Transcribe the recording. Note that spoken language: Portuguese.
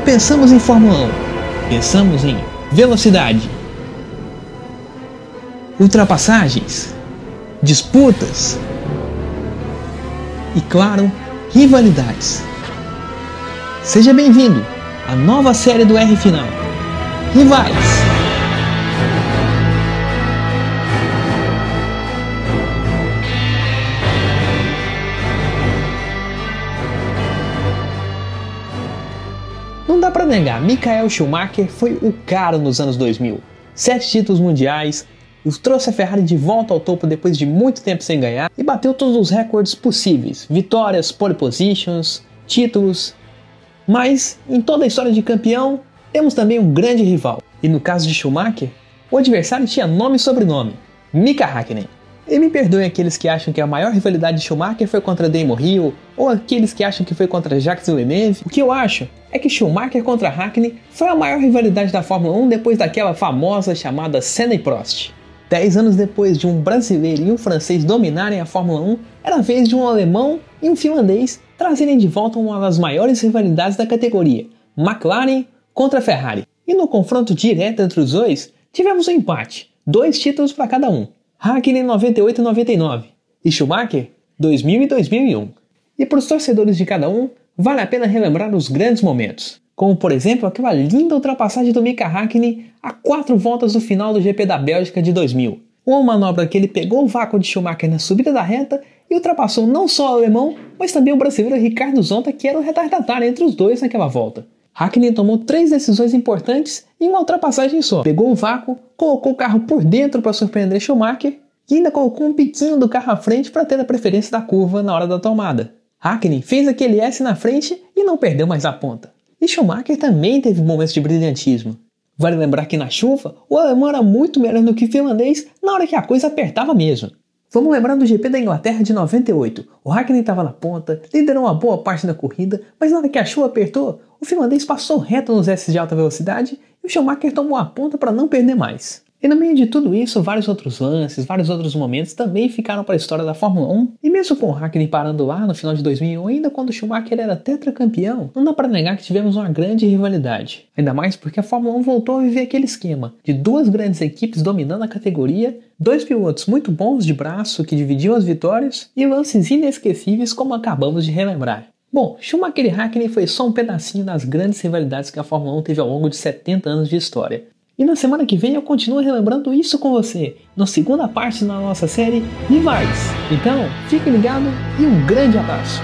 pensamos em Fórmula 1, pensamos em velocidade, ultrapassagens, disputas e, claro, rivalidades. Seja bem-vindo à nova série do R Final Rivais. Negar, Michael Schumacher foi o cara nos anos 2000. Sete títulos mundiais, trouxe a Ferrari de volta ao topo depois de muito tempo sem ganhar e bateu todos os recordes possíveis: vitórias, pole positions, títulos. Mas em toda a história de campeão, temos também um grande rival. E no caso de Schumacher, o adversário tinha nome e sobrenome: Mika Hakkinen. E me perdoem aqueles que acham que a maior rivalidade de Schumacher foi contra Damon Hill, ou aqueles que acham que foi contra Jacques Villeneuve. O que eu acho é que Schumacher contra Hakkinen foi a maior rivalidade da Fórmula 1 depois daquela famosa chamada Senna e Prost. Dez anos depois de um brasileiro e um francês dominarem a Fórmula 1, era a vez de um alemão e um finlandês trazerem de volta uma das maiores rivalidades da categoria, McLaren contra Ferrari. E no confronto direto entre os dois, tivemos um empate, dois títulos para cada um. Hakkinen 98 e 99 e Schumacher 2000 e 2001. E para os torcedores de cada um, vale a pena relembrar os grandes momentos, como por exemplo aquela linda ultrapassagem do Mika Hakkinen a quatro voltas do final do GP da Bélgica de 2000. Uma manobra que ele pegou o vácuo de Schumacher na subida da reta e ultrapassou não só o alemão, mas também o brasileiro Ricardo Zonta, que era o retardatário entre os dois naquela volta. Hakkinen tomou três decisões importantes em uma ultrapassagem só. Pegou o vácuo, colocou o carro por dentro para surpreender Schumacher e ainda colocou um piquinho do carro à frente para ter a preferência da curva na hora da tomada. Hakkinen fez aquele S na frente e não perdeu mais a ponta. E Schumacher também teve momentos de brilhantismo. Vale lembrar que na chuva, o alemão era muito melhor do que o finlandês na hora que a coisa apertava mesmo. Vamos lembrar do GP da Inglaterra de 98. O Hakkinen estava na ponta, liderou uma boa parte da corrida, mas na hora que a chuva apertou, o finlandês passou reto nos S de alta velocidade e o Schumacher tomou a ponta para não perder mais. E no meio de tudo isso, vários outros lances, vários outros momentos também ficaram para a história da Fórmula 1. E mesmo com o Hakkinen parando lá no final de 2001, ainda quando Schumacher era tetracampeão, não dá para negar que tivemos uma grande rivalidade. Ainda mais porque a Fórmula 1 voltou a viver aquele esquema de duas grandes equipes dominando a categoria, dois pilotos muito bons de braço que dividiam as vitórias e lances inesquecíveis como acabamos de relembrar. Bom, Schumacher e Hakkinen foi só um pedacinho das grandes rivalidades que a Fórmula 1 teve ao longo de 70 anos de história. E na semana que vem eu continuo relembrando isso com você, na segunda parte da nossa série Rivais. Então, fique ligado e um grande abraço!